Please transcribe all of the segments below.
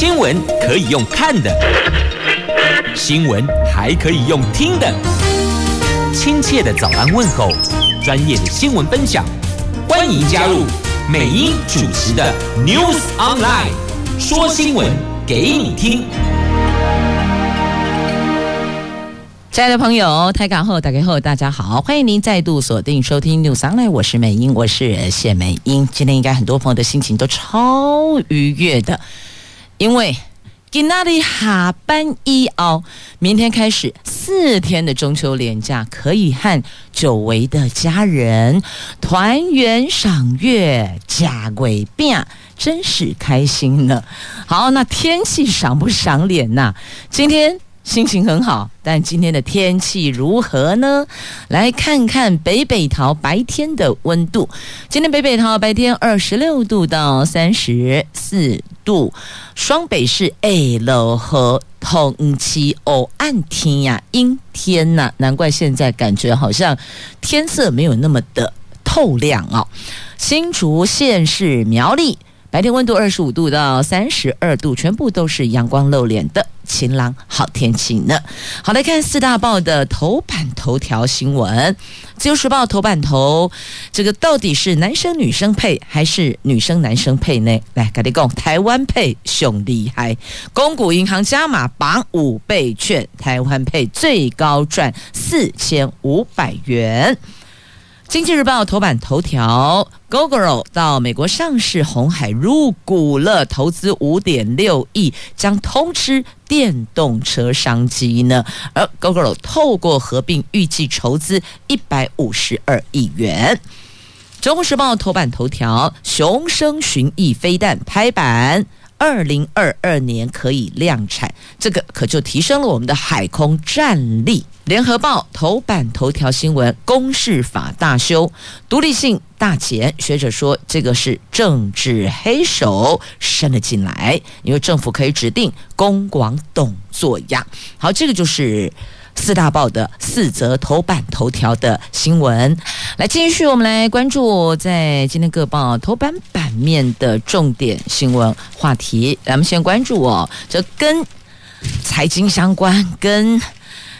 新闻可以用看的，新闻还可以用听的。亲切的早安问候，专业的新闻分享，欢迎加入美英主持的 News Online，说新闻给你听。亲爱的朋友，台港后打开后，大家好，欢迎您再度锁定收听 News Online，我是美英，我是谢美英。今天应该很多朋友的心情都超愉悦的。因为今天的下班伊奥，明天开始四天的中秋连假，可以和久违的家人团圆赏月、假鬼病，真是开心呢。好，那天气赏不赏脸呐、今天。心情很好，但今天的天气如何呢？来看看北北桃白天的温度。今天北北桃白天二十六度到三十四度，双北是 A 楼和同期哦暗天呀阴天呐、难怪现在感觉好像天色没有那么的透亮哦。新竹县是苗栗。白天温度二十五度到三十二度，全部都是阳光露脸的晴朗好天气呢。好，来看四大报的头版头条新闻。自由时报头版头，这个到底是男生女生配还是女生男生配呢？来，赶紧讲，台湾配熊厉害，公股银行加码绑五倍券，台湾配最高赚四千五百元。经济日报头版头条，Gogoro 到美国上市，红海入股了，投资五点六亿，将通吃电动车商机呢。而 Gogoro 透过合并，预计筹资一百五十二亿元。中国时报头版头条，雄升巡弋飞弹拍板。二零二二年可以量产，这个可就提升了我们的海空战力。联合报头版头条新闻：公示法大修，独立性大减。学者说，这个是政治黑手伸了进来，因为政府可以指定公广董做样。好，这个就是。四大报的四则头版头条的新闻，来继续，我们来关注在今天各报头版版面的重点新闻话题。咱们先关注哦，这跟财经相关，跟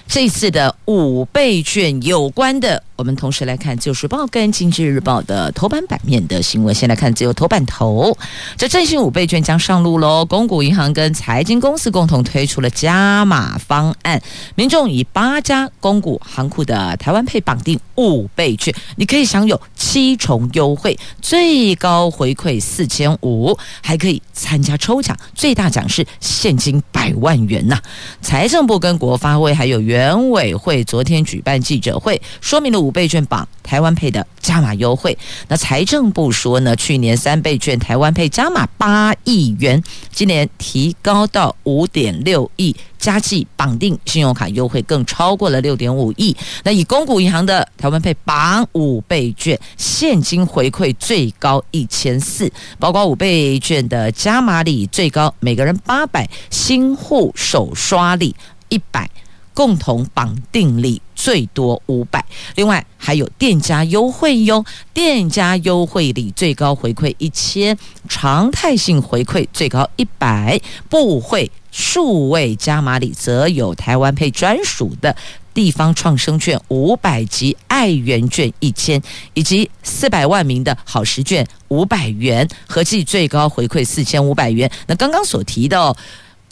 这次的五倍券有关的。我们同时来看《自由时报》跟《经济日报》的头版版面的新闻。先来看自由头版头，这振兴五倍券将上路喽！公股银行跟财经公司共同推出了加码方案，民众以八家公股行库的台湾配绑定五倍券，你可以享有七重优惠，最高回馈四千五，还可以参加抽奖，最大奖是现金百万元呐、财政部跟国发会还有原委会昨天举办记者会，说明了五。五倍券绑台湾配的加码优惠，那财政部说呢，去年三倍券台湾配加码八亿元，今年提高到五点六亿，加计绑定信用卡优惠更超过了六点五亿。那以公股银行的台湾配绑五倍券，现金回馈最高一千四，包括五倍券的加码礼最高每个人八百，新户首刷礼一百。共同绑定礼最多五百，另外还有店家优惠哟，店家优惠里最高回馈一千，常态性回馈最高一百，不会数位加码里则有台湾配专属的地方创生券五百及爱媛券一千，以及四百万名的好食券五百元，合计最高回馈四千五百元。那刚刚所提到。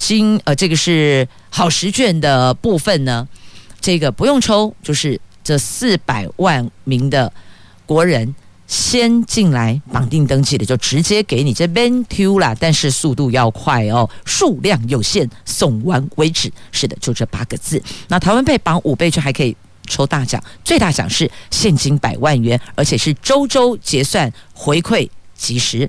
今呃，这个是好食券的部分呢，这个不用抽，就是这四百万名的国人先进来绑定登记的，就直接给你这边抽啦，但是速度要快哦，数量有限，送完为止。是的，就这八个字。那台湾配绑五倍券还可以抽大奖，最大奖是现金百万元，而且是周周结算回馈即时。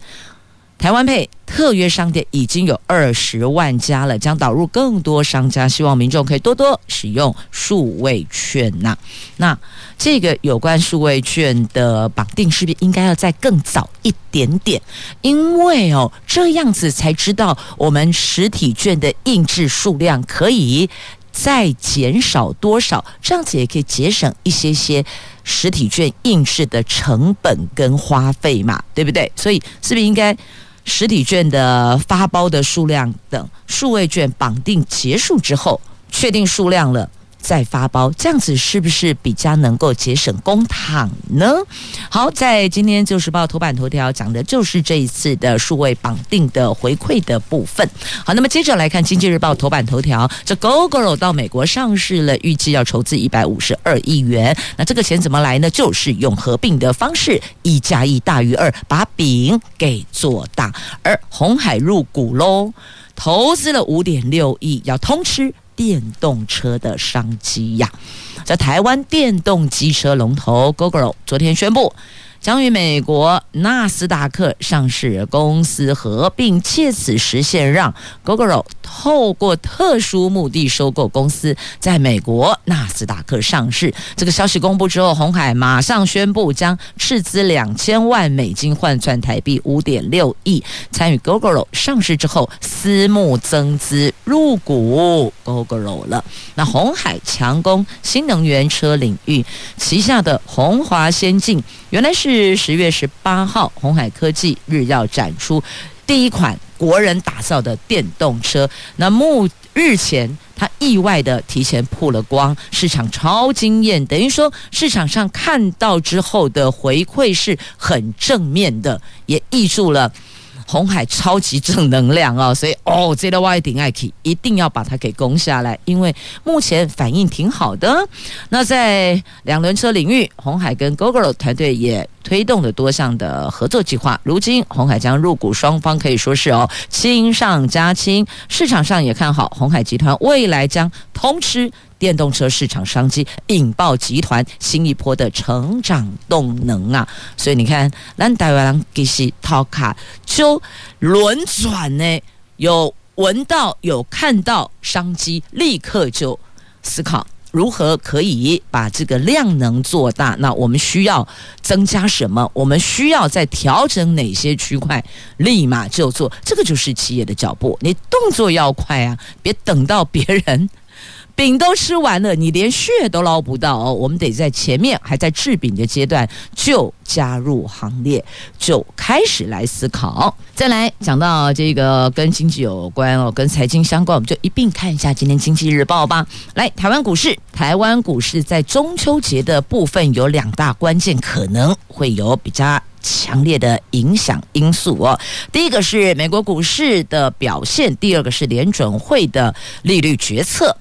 台湾配特约商店已经有二十万家了，将导入更多商家，希望民众可以多多使用数位券呐。那这个有关数位券的绑定，是不是应该要再更早一点点？因为哦，这样子才知道我们实体券的印制数量可以再减少多少，这样子也可以节省一些些实体券印制的成本跟花费嘛，对不对？所以是不是应该？实体券的发包的数量等数位券绑定结束之后，确定数量了。再发包，这样子是不是比较能够节省公帑呢？好，在今天《旧时报》头版头条讲的就是这一次的数位绑定的回馈的部分。好，那么接着来看《经济日报》头版头条，这 Gogoro 到美国上市了，预计要筹资一百五十二亿元。那这个钱怎么来呢？就是用合并的方式，一加一大于二，把饼给做大。而红海入股喽，投资了五点六亿，要通吃。电动车的商机呀，在台湾电动机车龙头 Gogoro 昨天宣布。将与美国纳斯达克上市公司合并，借此实现让 Gogoro 透过特殊目的收购公司，在美国纳斯达克上市。这个消息公布之后，鸿海马上宣布将斥资两千万美金换算台币五点六亿，参与 Gogoro 上市之后私募增资入股 Gogoro 了。那鸿海强攻新能源车领域，旗下的红华先进原来是。十月十八号，红海科技日要展出第一款国人打造的电动车。那目日前，它意外的提前曝了光，市场超惊艳，等于说市场上看到之后的回馈是很正面的，也溢注了。红海超级正能量哦，所以哦，这个我一定爱去，一定要把它给攻下来，因为目前反应挺好的。那在两轮车领域，红海跟 Gogoro 团队也推动了多项的合作计划。如今红海将入股，双方可以说是哦亲上加亲，市场上也看好红海集团未来将通吃。电动车市场商机引爆集团新一波的成长动能啊！所以你看，咱台湾人其实头壳就轮转呢，有闻到有看到商机，立刻就思考如何可以把这个量能做大。那我们需要增加什么？我们需要在调整哪些区块？立马就做，这个就是企业的脚步。你动作要快啊，别等到别人。饼都吃完了，你连血都捞不到哦。我们得在前面还在制饼的阶段就加入行列，就开始来思考。再来讲到这个跟经济有关哦，跟财经相关，我们就一并看一下今天经济日报吧。来，台湾股市，台湾股市在中秋节的部分有两大关键，可能会有比较强烈的影响因素哦。第一个是美国股市的表现，第二个是联准会的利率决策。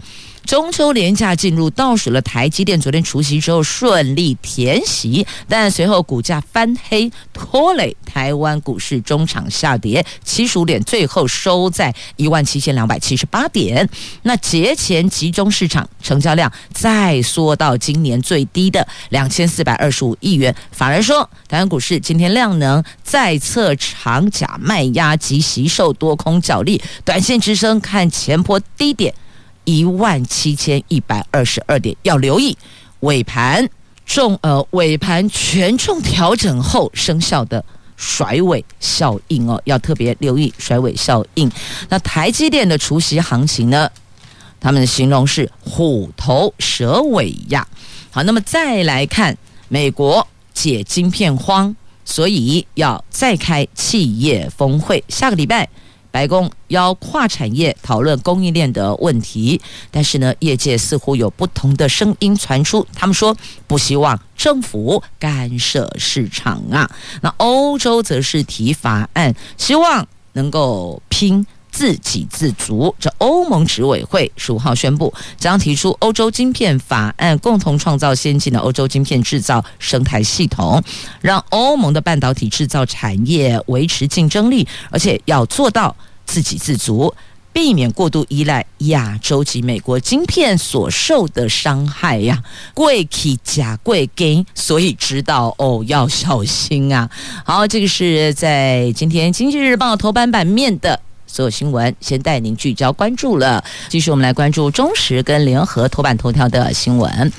中秋连假进入倒数了，台积电昨天除夕之后顺利填席，但随后股价翻黑，拖累台湾股市中场下跌七十五点，最后收在一万七千两百七十八点。那节前集中市场成交量再缩到今年最低的两千四百二十五亿元，反而说台湾股市今天量能再测长假卖压及惜售多空角力，短线支撑看前波低点。一万七千一百二十二点，要留意尾盘重呃尾盘权重调整后生效的甩尾效应哦，要特别留意甩尾效应。那台积电的除息行情呢？他们的形容是虎头蛇尾呀。好，那么再来看美国解晶片荒，所以要再开企业峰会，下个礼拜。白宫要跨产业讨论供应链的问题，但是呢，业界似乎有不同的声音传出。他们说不希望政府干涉市场啊。那欧洲则是提法案，希望能够拼自给自足。这欧盟执委会十五号宣布，将提出欧洲晶片法案，共同创造先进的欧洲晶片制造生态系统，让欧盟的半导体制造产业维持竞争力，而且要做到。自给自足，避免过度依赖亚洲及美国晶片所受的伤害呀，贵起假贵给，所以知道哦，要小心啊。好，这个是在今天《经济日报》头版版面的所有新闻，先带您聚焦关注了。继续，我们来关注中时跟联合头版头条的新闻。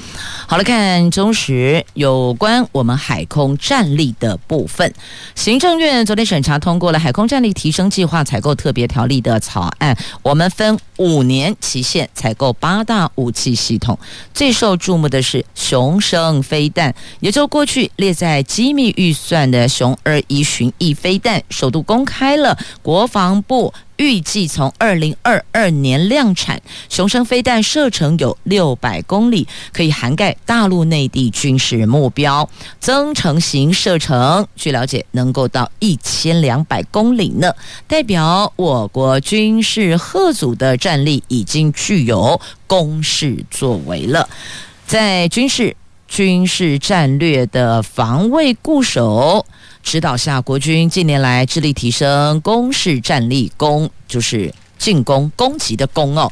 好了，看中时有关我们海空战力的部分。行政院昨天审查通过了海空战力提升计划采购特别条例的草案。我们分五年期限采购八大武器系统，最受注目的是雄升飞弹，也就过去列在机密预算的雄二一巡弋飞弹，首度公开了国防部。预计从二零二二年量产，雄升飞弹射程有六百公里，可以涵盖大陆内地军事目标。增程型射程，据了解能够到一千两百公里呢，代表我国军事吓阻的战力已经具有攻势作为了。在军事军事战略的防卫固守。指导下，国军近年来致力提升攻势战力，攻就是进攻、攻击的攻哦。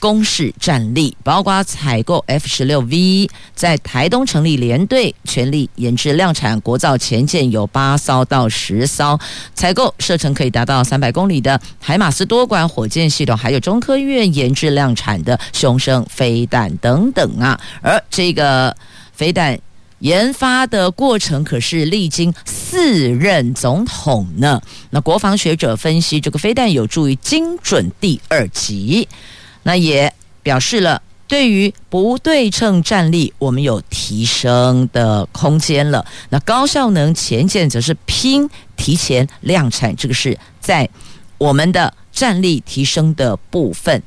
攻势战力包括采购 F 十六 V，在台东成立联队，全力研制量产国造前舰有八艘到十艘，采购射程可以达到三百公里的海马斯多管火箭系统，还有中科院研制量产的雄升飞弹等等啊。而这个飞弹。研发的过程可是历经四任总统呢。那国防学者分析，这个飞弹有助于精准第二级，那也表示了对于不对称战力，我们有提升的空间了。那高效能前舰则是拼提前量产，这个是在我们的战力提升的部分，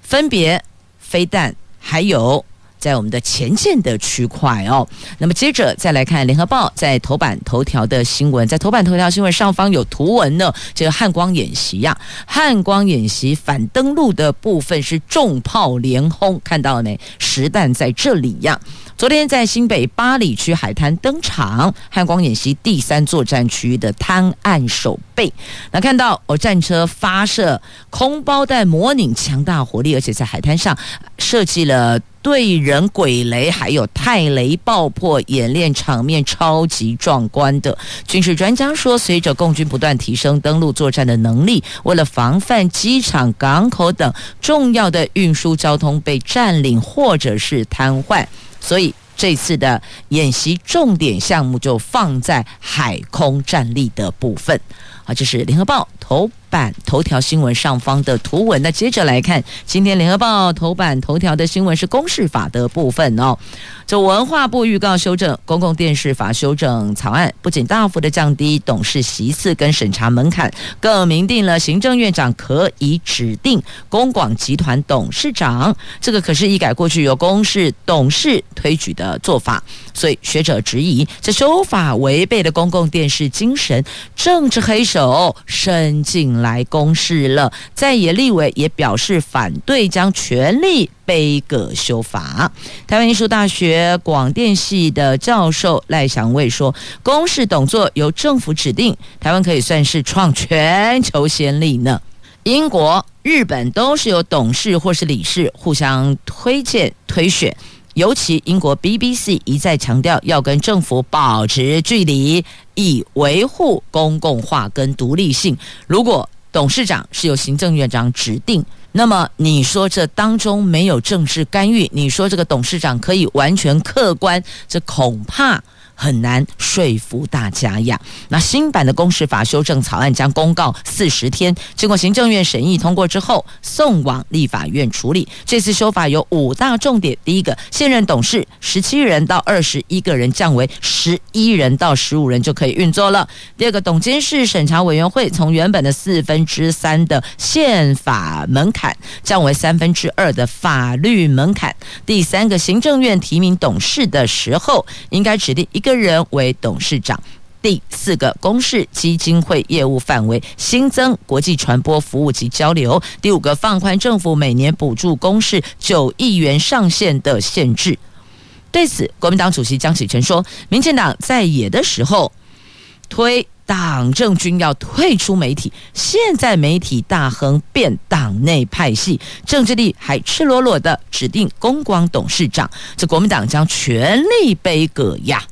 分别飞弹还有。在我们的前线的区块哦，那么接着再来看《联合报》在头版头条的新闻，在头版头条新闻上方有图文呢，这个汉光演习呀，汉光演习反登陆的部分是重炮连轰，看到了没？实弹在这里呀。昨天在新北八里区海滩登场，汉光演习第三作战区域的滩岸守备。那看到哦，战车发射空包弹，模拟强大火力，而且在海滩上设计了。对人鬼雷还有泰雷爆破演练场面超级壮观的。军事专家说，随着共军不断提升登陆作战的能力，为了防范机场、港口等重要的运输交通被占领或者是瘫痪，所以这次的演习重点项目就放在海空战力的部分。好，这是联合报头版头条新闻上方的图文。那接着来看，今天联合报头版头条的新闻是公视法的部分哦。就文化部预告修正公共电视法修正草案，不仅大幅的降低董事席次跟审查门槛，更明定了行政院长可以指定公广集团董事长。这个可是一改过去由公视董事推举的做法，所以学者质疑这修法违背了公共电视精神，政治黑手伸进了来公示了。在野立委也表示反对，将全力。背葛修法，台湾艺术大学广电系的教授赖祥卫说：“公示董座由政府指定，台湾可以算是创全球先例呢。英国、日本都是由董事或是理事互相推荐推选，尤其英国 BBC 一再强调要跟政府保持距离，以维护公共化跟独立性。如果董事长是由行政院长指定。”那么你说这当中没有政治干预？你说这个董事长可以完全客观？这恐怕。很难说服大家呀。那新版的公视法修正草案将公告四十天，经过行政院审议通过之后，送往立法院处理。这次修法有五大重点：第一个，现任董事十七人到二十一个人降为十一人到十五人就可以运作了；第二个，董监事审查委员会从原本的四分之三的宪法门槛降为三分之二的法律门槛；第三个，行政院提名董事的时候应该指定一。个人为董事长。第四个，公示基金会业务范围新增国际传播服务及交流。第五个，放宽政府每年补助公示九亿元上限的限制。对此，国民党主席江启臣说，民进党在野的时候推党政军要退出媒体，现在媒体大亨变党内派系，政治力还赤裸裸的指定公广董事长，这国民党将全力背葛呀。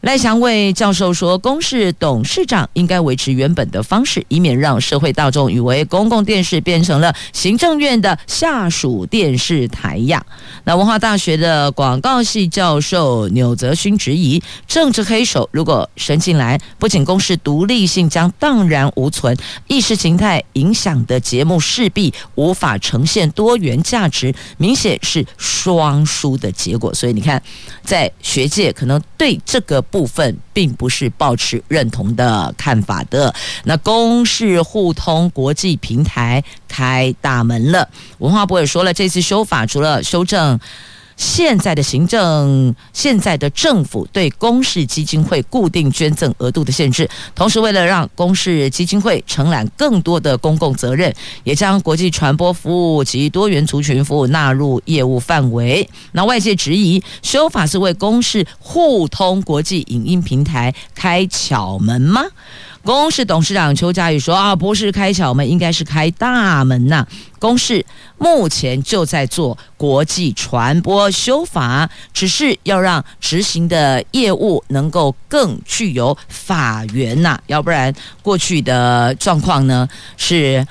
赖祥伟教授说，公视董事长应该维持原本的方式，以免让社会大众以为公共电视变成了行政院的下属电视台呀。那文化大学的广告系教授钮泽勋质疑，政治黑手如果伸进来，不仅公视独立性将荡然无存，意识形态影响的节目势必无法呈现多元价值，明显是双输的结果。所以你看，在学界可能对这个。部分并不是抱持认同的看法的。那公示互通国际平台开大门了。文化部也说了，这次修法除了修正。现在的行政，现在的政府对公视基金会固定捐赠额度的限制，同时为了让公视基金会承揽更多的公共责任，也将国际传播服务及多元族群服务纳入业务范围。那外界质疑，修法是为公视互通国际影音平台开巧门吗？公视董事长邱家宇说：“啊，不是开小门，应该是开大门呐、公视目前就在做国际传播修法，只是要让执行的业务能够更具有法源呐、要不然过去的状况呢是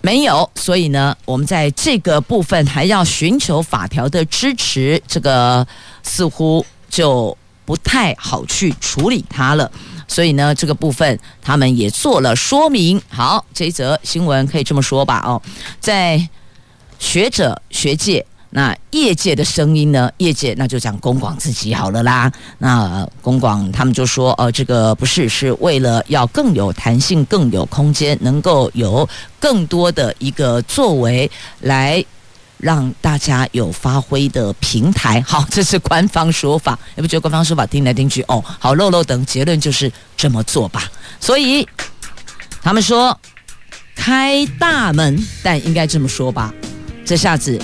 没有。所以呢，我们在这个部分还要寻求法条的支持，这个似乎就不太好去处理它了。”所以呢，这个部分他们也做了说明。好，这一则新闻可以这么说吧？哦，在学者学界，那业界的声音呢？业界那就讲公广自己好了啦。那公广他们就说，呃，这个不是，是为了要更有弹性、更有空间，能够有更多的一个作为来。让大家有发挥的平台，好，这是官方说法。你不觉得官方说法听来听去，哦，好漏漏等，结论就是这么做吧。所以他们说开大门，但应该这么说吧，这下子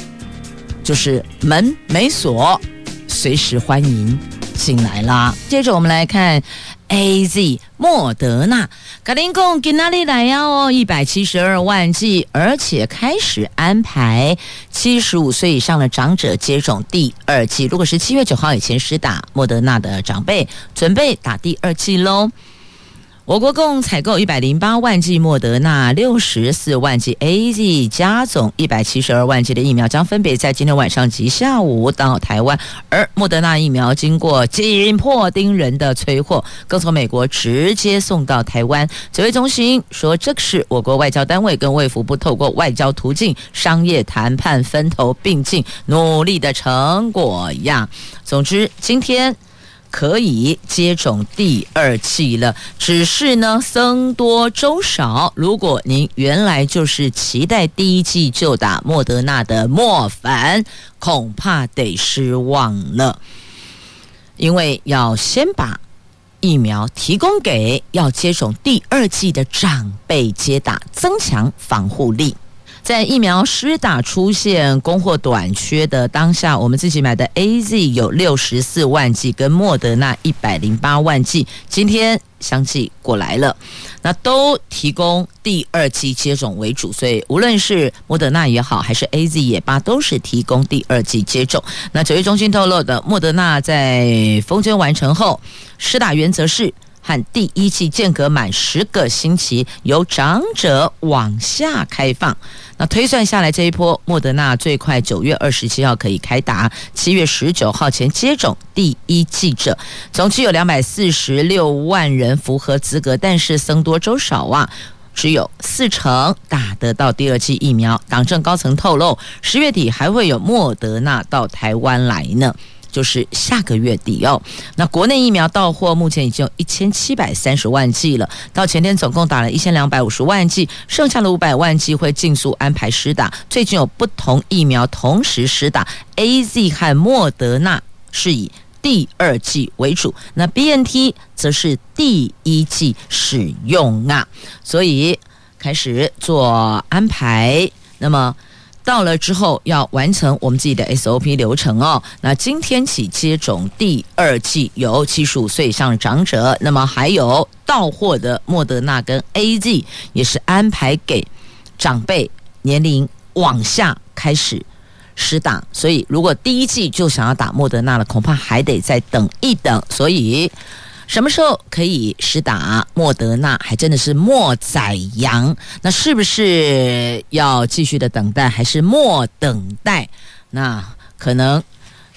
就是门没锁，随时欢迎进来啦。接着我们来看。A Z 莫德纳，格林贡给哪里来呀？哦，一百七十二万剂，而且开始安排七十五岁以上的长者接种第二剂。如果是七月九号以前施打莫德纳的长辈，准备打第二剂喽。我国共采购一百零八万剂莫德纳，六十四万剂 AZ 加总一百七十二万剂的疫苗将分别在今天晚上及下午到台湾。而莫德纳疫苗经过紧迫盯人的催货，更从美国直接送到台湾。指挥中心说，这是我国外交单位跟卫福部透过外交途径、商业谈判分头并进努力的成果呀。总之，今天。可以接种第二剂了，只是呢，僧多粥少。如果您原来就是期待第一剂就打莫德纳的莫凡，恐怕得失望了，因为要先把疫苗提供给要接种第二剂的长辈接打，增强防护力。在疫苗施打出现供货短缺的当下，我们自己买的 AZ 有六十四万剂，跟莫德纳一百零八万剂，今天相继过来了，那都提供第二剂接种为主，所以无论是莫德纳也好，还是 AZ 也罢，都是提供第二剂接种。那九月中心透露的，莫德纳在封针完成后，施打原则是。和第一剂间隔满十个星期，由长者往下开放。那推算下来，这一波莫德纳最快九月二十七号可以开打，七月十九号前接种第一剂者，总计有两百四十六万人符合资格，但是僧多粥少啊，只有四成打得到第二剂疫苗。党政高层透露，十月底还会有莫德纳到台湾来呢。就是下个月底哦。那国内疫苗到货目前已经有一千七百三十万剂了，到前天总共打了一千两百五十万剂，剩下的五百万剂会尽速安排施打。最近有不同疫苗同时施打，AZ 和莫德纳是以第二剂为主，那 BNT 则是第一剂使用啊，所以开始做安排。那么。到了之后要完成我们自己的 SOP 流程哦。那今天起接种第二剂有七十五岁以上长者，那么还有到货的莫德纳跟 AZ 也是安排给长辈年龄往下开始施打，所以如果第一剂就想要打莫德纳了，恐怕还得再等一等。所以什么时候可以施打莫德纳，还真的是莫宰羊。那是不是要继续的等待，还是莫等待？那可能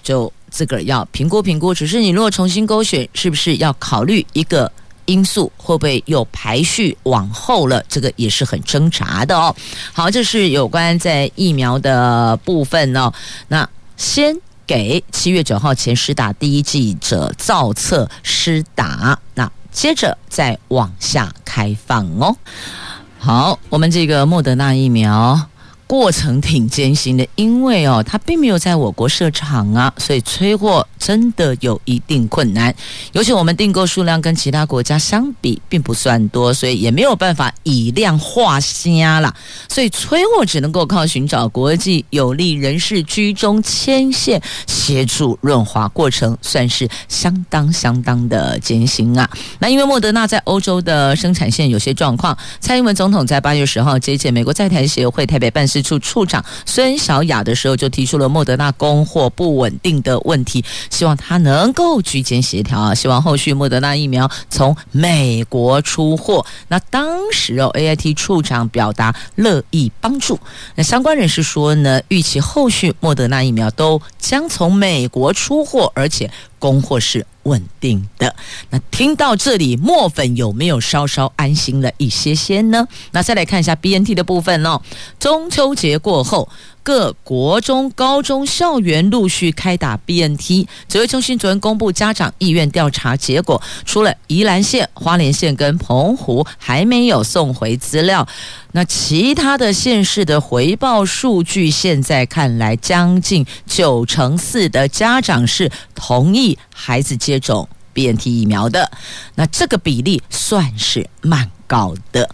就自个儿要评估评估。只是你如果重新勾选，是不是要考虑一个？因素会不会又排序往后了？这个也是很挣扎的哦。好，这是有关在疫苗的部分哦。那先给七月九号前施打第一剂者造册施打，那接着再往下开放哦。好，我们这个莫德纳疫苗。过程挺艰辛的，因为哦，它并没有在我国设厂啊，所以催货真的有一定困难。尤其我们订购数量跟其他国家相比并不算多，所以也没有办法以量化虾啦。所以催货只能够靠寻找国际有利人士居中牵线协助润滑，过程算是相当相当的艰辛啊。那因为莫德纳在欧洲的生产线有些状况，蔡英文总统在八月十号接见美国在台协会台北办事处处长孙小雅的时候，就提出了莫德纳供货不稳定的问题，希望他能够居间协调啊，希望后续莫德纳疫苗从美国出货。那当时哦，AIT 处长表达乐意帮助。那相关人士说呢，预期后续莫德纳疫苗都将从美国出货，而且。供货是稳定的。那听到这里，墨粉有没有稍稍安心了一些些呢？那再来看一下 BNT 的部分哦。中秋节过后，各国中、高中校园陆续开打 BNT。指挥中心昨天公布家长意愿调查结果，除了宜兰县、花莲县跟澎湖还没有送回资料。那其他的县市的回报数据，现在看来将近九成四的家长是同意孩子接种 BNT 疫苗的，那这个比例算是蛮高的。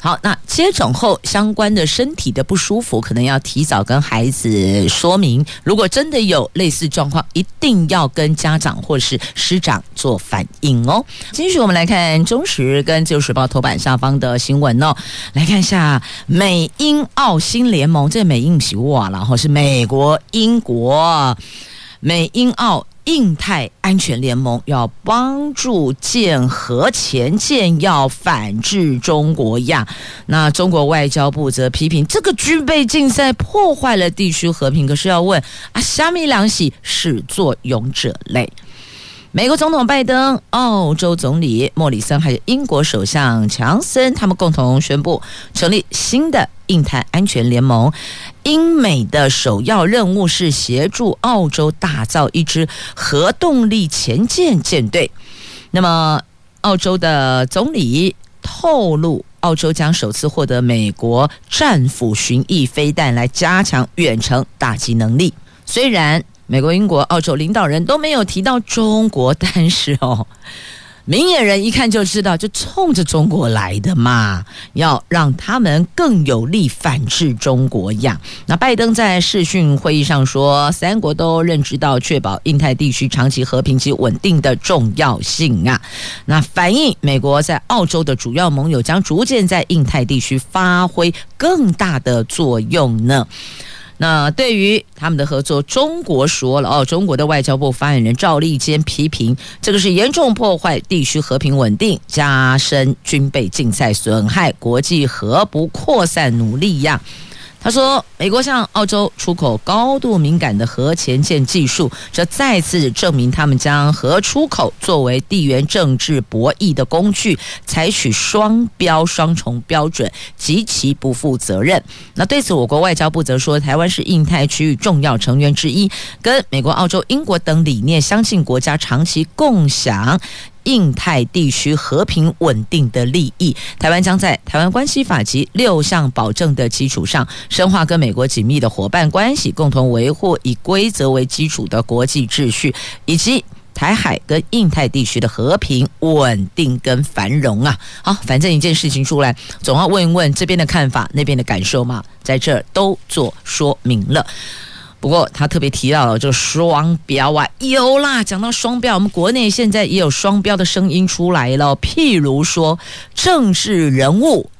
好，那接种后相关的身体的不舒服，可能要提早跟孩子说明。如果真的有类似状况，一定要跟家长或是师长做反应哦。继续，我们来看中时跟自由时报头版下方的新闻哦。来看一下美英澳新联盟，这美英是哇，然后是美国、英国、美英澳。印太安全联盟要帮助建核潜舰，要反制中国呀。那中国外交部则批评这个军备竞赛破坏了地区和平。可是要问啊，虾米两喜始作俑者嘞？美国总统拜登、澳洲总理莫里森还有英国首相强森，他们共同宣布成立新的印太安全联盟。英美的首要任务是协助澳洲打造一支核动力潜舰舰队。那么，澳洲的总理透露，澳洲将首次获得美国战斧巡弋飞弹来加强远程打击能力。虽然美国、英国、澳洲领导人都没有提到中国，但是哦，明眼人一看就知道，就冲着中国来的嘛，要让他们更有力反制中国呀。那拜登在视讯会议上说，三国都认知到确保印太地区长期和平及稳定的重要性啊。那反映美国在澳洲的主要盟友将逐渐在印太地区发挥更大的作用呢。那对于他们的合作，中国说了哦，中国的外交部发言人赵立坚批评这个是严重破坏地区和平稳定，加深军备竞赛，损害国际核不扩散努力呀。他说：“美国向澳洲出口高度敏感的核潜舰技术，这再次证明他们将核出口作为地缘政治博弈的工具，采取双标、双重标准，极其不负责任。”那对此，我国外交部则说：“台湾是印太区域重要成员之一，跟美国、澳洲、英国等理念相近国家长期共享。”印太地区和平稳定的利益，台湾将在《台湾关系法》及六项保证的基础上，深化跟美国紧密的伙伴关系，共同维护以规则为基础的国际秩序，以及台海跟印太地区的和平稳定跟繁荣啊！好，反正一件事情出来，总要问一问这边的看法，那边的感受嘛，在这儿都做说明了。不过他特别提到了这个双标啊，有啦。讲到双标，我们国内现在也有双标的声音出来了。譬如说，政治人物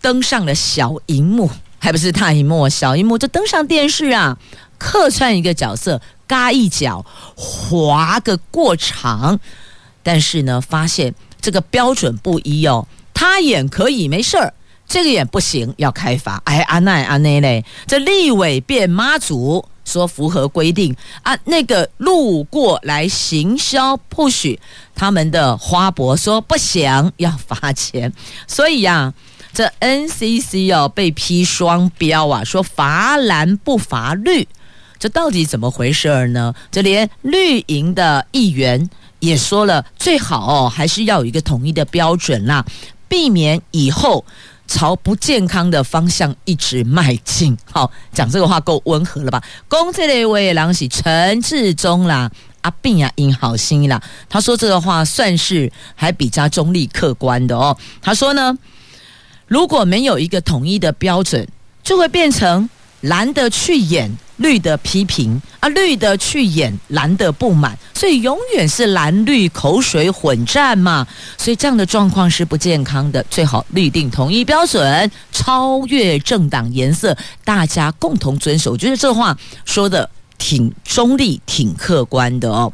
登上了小荧幕，还不是大荧幕、小荧幕就登上电视啊，客串一个角色，嘎一脚滑个过场，但是呢，发现这个标准不一哦，他演可以没事儿。这个也不行，要开罚。哎，阿奈阿奈嘞，这立委变妈祖说符合规定啊，那个路过来行销不许他们的花博说不行，要罚钱。所以呀、啊，这 NCC 要被批双标啊，说罚蓝不罚绿，这到底怎么回事呢？这连绿营的议员也说了，最好哦，还是要有一个统一的标准啦，避免以后。朝不健康的方向一直迈进。好，讲这个话够温和了吧？公这类位郎喜陈志忠啦，阿病啊，因好心啦。他说这个话算是还比较中立客观的哦。他说呢，如果没有一个统一的标准，就会变成蓝的去演。绿的批评啊，绿的去演蓝的不满，所以永远是蓝绿口水混战嘛，所以这样的状况是不健康的。最好立定统一标准，超越政党颜色，大家共同遵守。我觉得这话说的挺中立、挺客观的哦。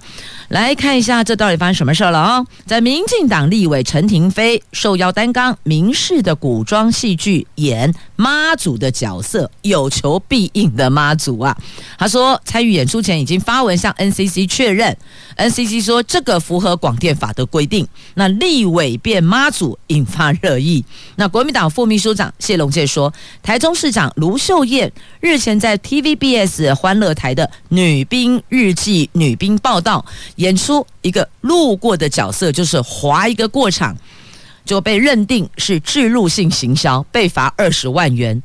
来看一下，这到底发生什么事了啊、哦？在民进党立委陈亭妃受邀担纲民事的古装戏剧，演妈祖的角色，有求必应的妈祖啊！他说，参与演出前已经发文向 NCC 确认，NCC 说这个符合广电法的规定。那立委变妈祖引发热议。那国民党副秘书长谢龙介说，台中市长卢秀燕日前在 TVBS 欢乐台的《女兵日记》女兵报道。演出一个路过的角色，就是划一个过场，就被认定是制入性行销，被罚二十万元。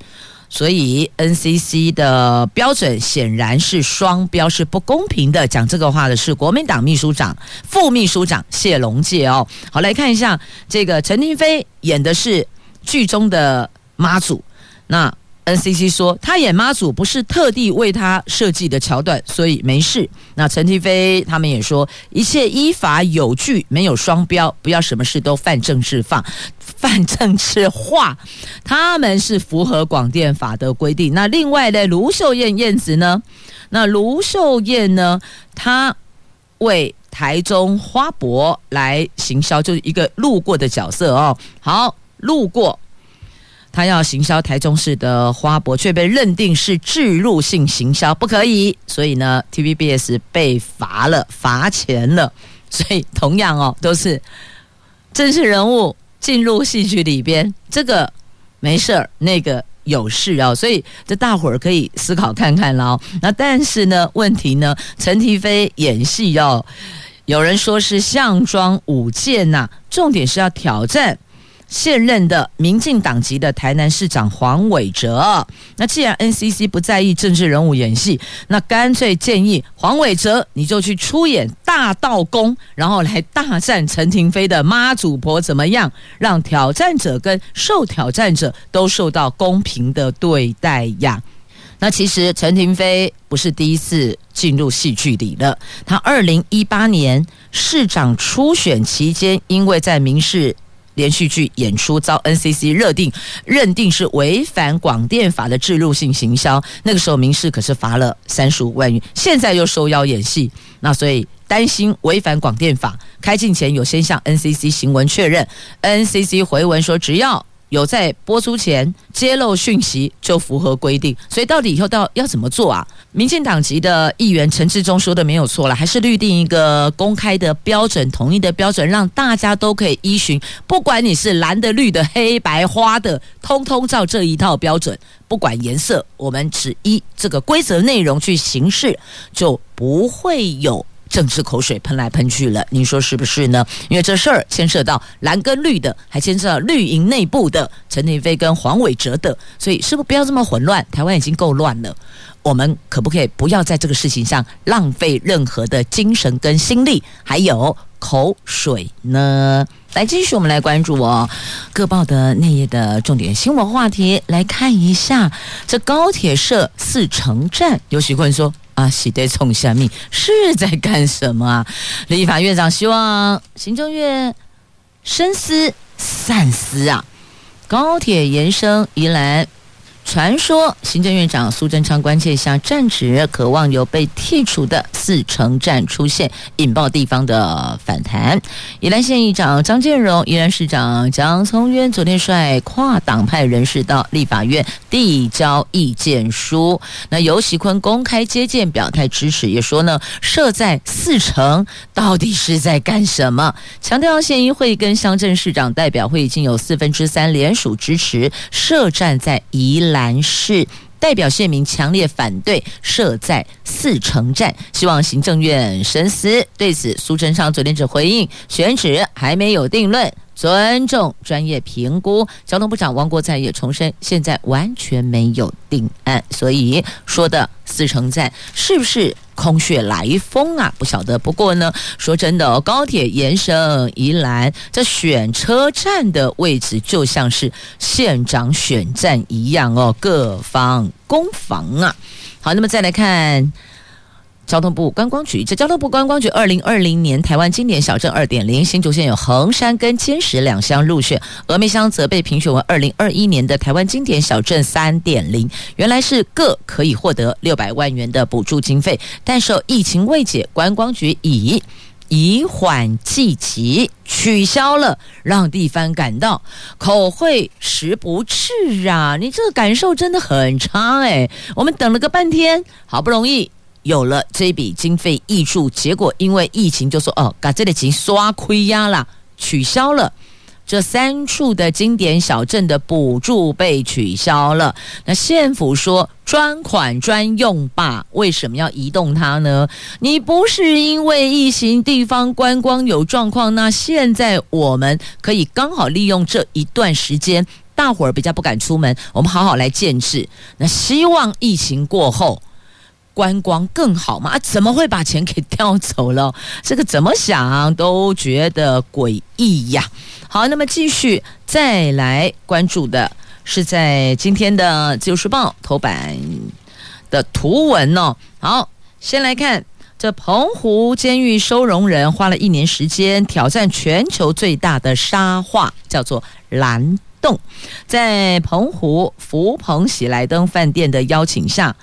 所以 NCC 的标准显然是双标，是不公平的。讲这个话的是国民党秘书长、副秘书长谢龙介哦。好，来看一下这个陈亭妃演的是剧中的妈祖，那。NCC 说，他演妈祖不是特地为他设计的桥段，所以没事。那陈亭妃他们也说，一切依法有据，没有双标，不要什么事都泛政治化、泛政治化。他们是符合广电法的规定。那另外呢，卢秀燕燕子呢？那卢秀燕呢？她为台中花博来行销，就是一个路过的角色哦。好，路过。他要行销台中市的花博，却被认定是置入性行销，不可以。所以呢，TVBS 被罚了，罚钱了。所以同样哦，都是正式人物进入戏剧里边，这个没事儿，那个有事哦。所以这大伙儿可以思考看看喽。那但是呢，问题呢，陈亭妃演戏哦有人说是项庄舞剑呐，重点是要挑战。现任的民进党籍的台南市长黄伟哲，那既然 NCC 不在意政治人物演戏，那干脆建议黄伟哲你就去出演大道公，然后来大战陈廷妃的妈祖婆怎么样？让挑战者跟受挑战者都受到公平的对待呀。那其实陈廷妃不是第一次进入戏剧里了，他二零一八年市长初选期间，因为在民事。连续剧演出遭 NCC 认定认定是违反广电法的制度性行销，那个时候民事可是罚了三十五万元，现在又受邀演戏，那所以担心违反广电法，开镜前有先向 NCC 行文确认，NCC 回文说只要。有在播出前揭露讯息就符合规定，所以到底以后到要怎么做啊？民进党籍的议员陈志忠说的没有错了，还是律定一个公开的标准、统一的标准，让大家都可以依循。不管你是蓝的、绿的、黑白花的，通通照这一套标准，不管颜色，我们只依这个规则内容去行事，就不会有。政治口水喷来喷去了，您说是不是呢？因为这事儿牵涉到蓝跟绿的，还牵涉到绿营内部的陈亭妃跟黄伟哲的，所以是不是不要这么混乱？台湾已经够乱了，我们可不可以不要在这个事情上浪费任何的精神跟心力，还有口水呢？来，继续我们来关注哦，各报的内页的重点新闻话题，来看一下这高铁设四城站，有许坤说。啊，喜得冲下面是在干什么啊？立法院长希望行政院深思、善思啊。高铁延伸宜兰传说行政院长苏贞昌关切下战职，渴望有被剔除的四城站出现，引爆地方的反弹。宜兰县议长张建荣、宜兰市长蒋聪渊昨天率跨党派人士到立法院递交意见书。那游喜坤公开接见，表态支持，也说呢，设在四城到底是在干什么？强调县议会跟乡镇市长代表会已经有四分之三联署支持设站在宜兰。南市代表县民强烈反对设在四城站，希望行政院深思。对此，苏贞昌昨天只回应选址还没有定论，尊重专业评估。交通部长王国材也重申，现在完全没有定案，所以说的四城站是不是？空穴来风啊，不晓得。不过呢，说真的哦，高铁延伸宜兰，这选车站的位置就像是县长选站一样哦，各方攻防啊。好，那么再来看。交通部观光局，这交通部观光局二零二零年台湾经典小镇二点零，新竹县有横山跟尖石两乡入选，峨眉乡则被评选为二零二一年的台湾经典小镇三点零。原来是各可以获得六百万元的补助经费，但受疫情未解，观光局以以缓济急取消了，让地方感到口惠实不至啊！你这个感受真的很差哎，我们等了个半天，好不容易。有了这笔经费挹注，结果因为疫情就说哦，把这里钱刷亏压了，取消了这三处的经典小镇的补助被取消了。那县府说专款专用吧，为什么要移动它呢？你不是因为疫情地方观光有状况，那现在我们可以刚好利用这一段时间，大伙儿比较不敢出门，我们好好来建制。那希望疫情过后。观光更好吗？怎么会把钱给调走了？这个怎么想都觉得诡异呀。好，那么继续再来关注的是在今天的《自由时报》头版的图文哦。好，先来看这澎湖监狱收容人花了一年时间挑战全球最大的沙画，叫做蓝洞，在澎湖福朋喜来登饭店的邀请下。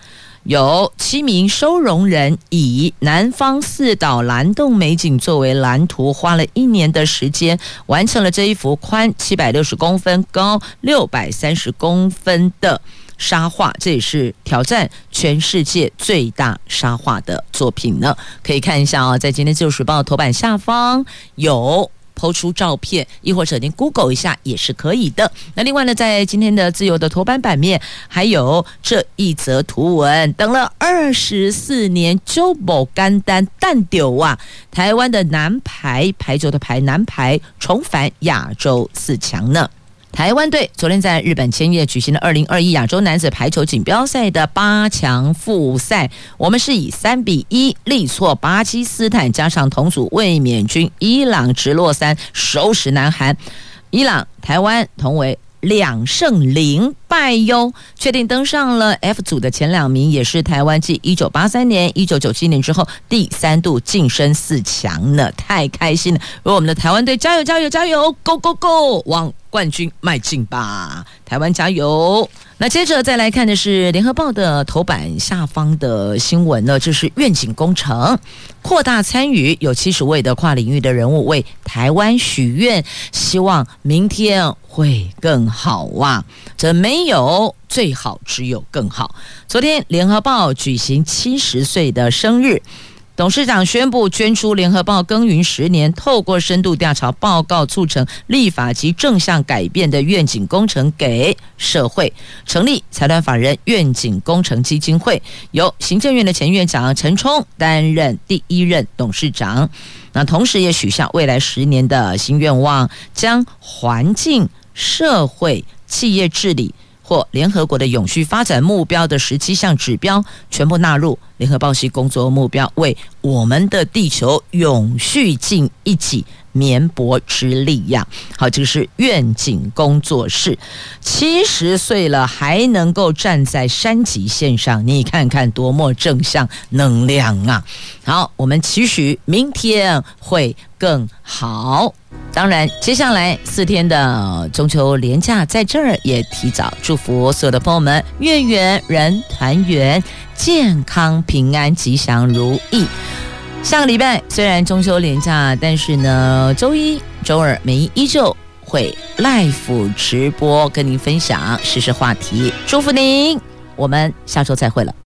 有七名收容人以南方四岛蓝洞美景作为蓝图，花了一年的时间完成了这一幅宽七百六十公分、高六百三十公分的沙画，这也是挑战全世界最大沙画的作品呢。可以看一下啊，在今天《自由时报》头版下方有。抛出照片，亦或者您 Google 一下也是可以的。那另外呢，在今天的自由的头版版面，还有这一则图文，等了二十四年，周某干单蛋丢啊！台湾的男排排球的排男排重返亚洲四强呢。台湾队昨天在日本千叶举行了二零二一亚洲男子排球锦标赛的八强复赛，我们是以三比一力挫巴基斯坦，加上同组卫冕军伊朗直落三收拾南韩。伊朗、台湾同为两胜零败哟，确定登上了 F 组的前两名，也是台湾继一九八三年、一九九七年之后第三度晋升四强呢，太开心了！为我们的台湾队加油加油加油，Go Go Go，往！冠军迈进吧，台湾加油！那接着再来看的是联合报的头版下方的新闻呢，这是愿景工程扩大参与，有七十位的跨领域的人物为台湾许愿，希望明天会更好哇！这没有最好，只有更好。昨天联合报举行七十岁的生日。董事长宣布捐出《联合报》耕耘十年，透过深度调查报告促成立法及正向改变的愿景工程给社会，成立财团法人愿景工程基金会，由行政院的前院长陈冲担任第一任董事长。那同时也许下未来十年的新愿望，将环境、社会、企业治理。或联合国的永续发展目标的十七项指标全部纳入联合报系工作目标，为我们的地球永续尽一己，绵薄之力呀。好，这个是愿景工作室，七十岁了还能够站在山脊线上，你看看多么正向能量啊！好，我们期许明天会更好。当然，接下来四天的中秋连假，在这儿也提早祝福所有的朋友们月圆人团圆，健康平安吉祥如意。下个礼拜虽然中秋连假，但是呢，周一、周二美英依旧会 live 直播跟您分享时事话题，祝福您，我们下周再会了。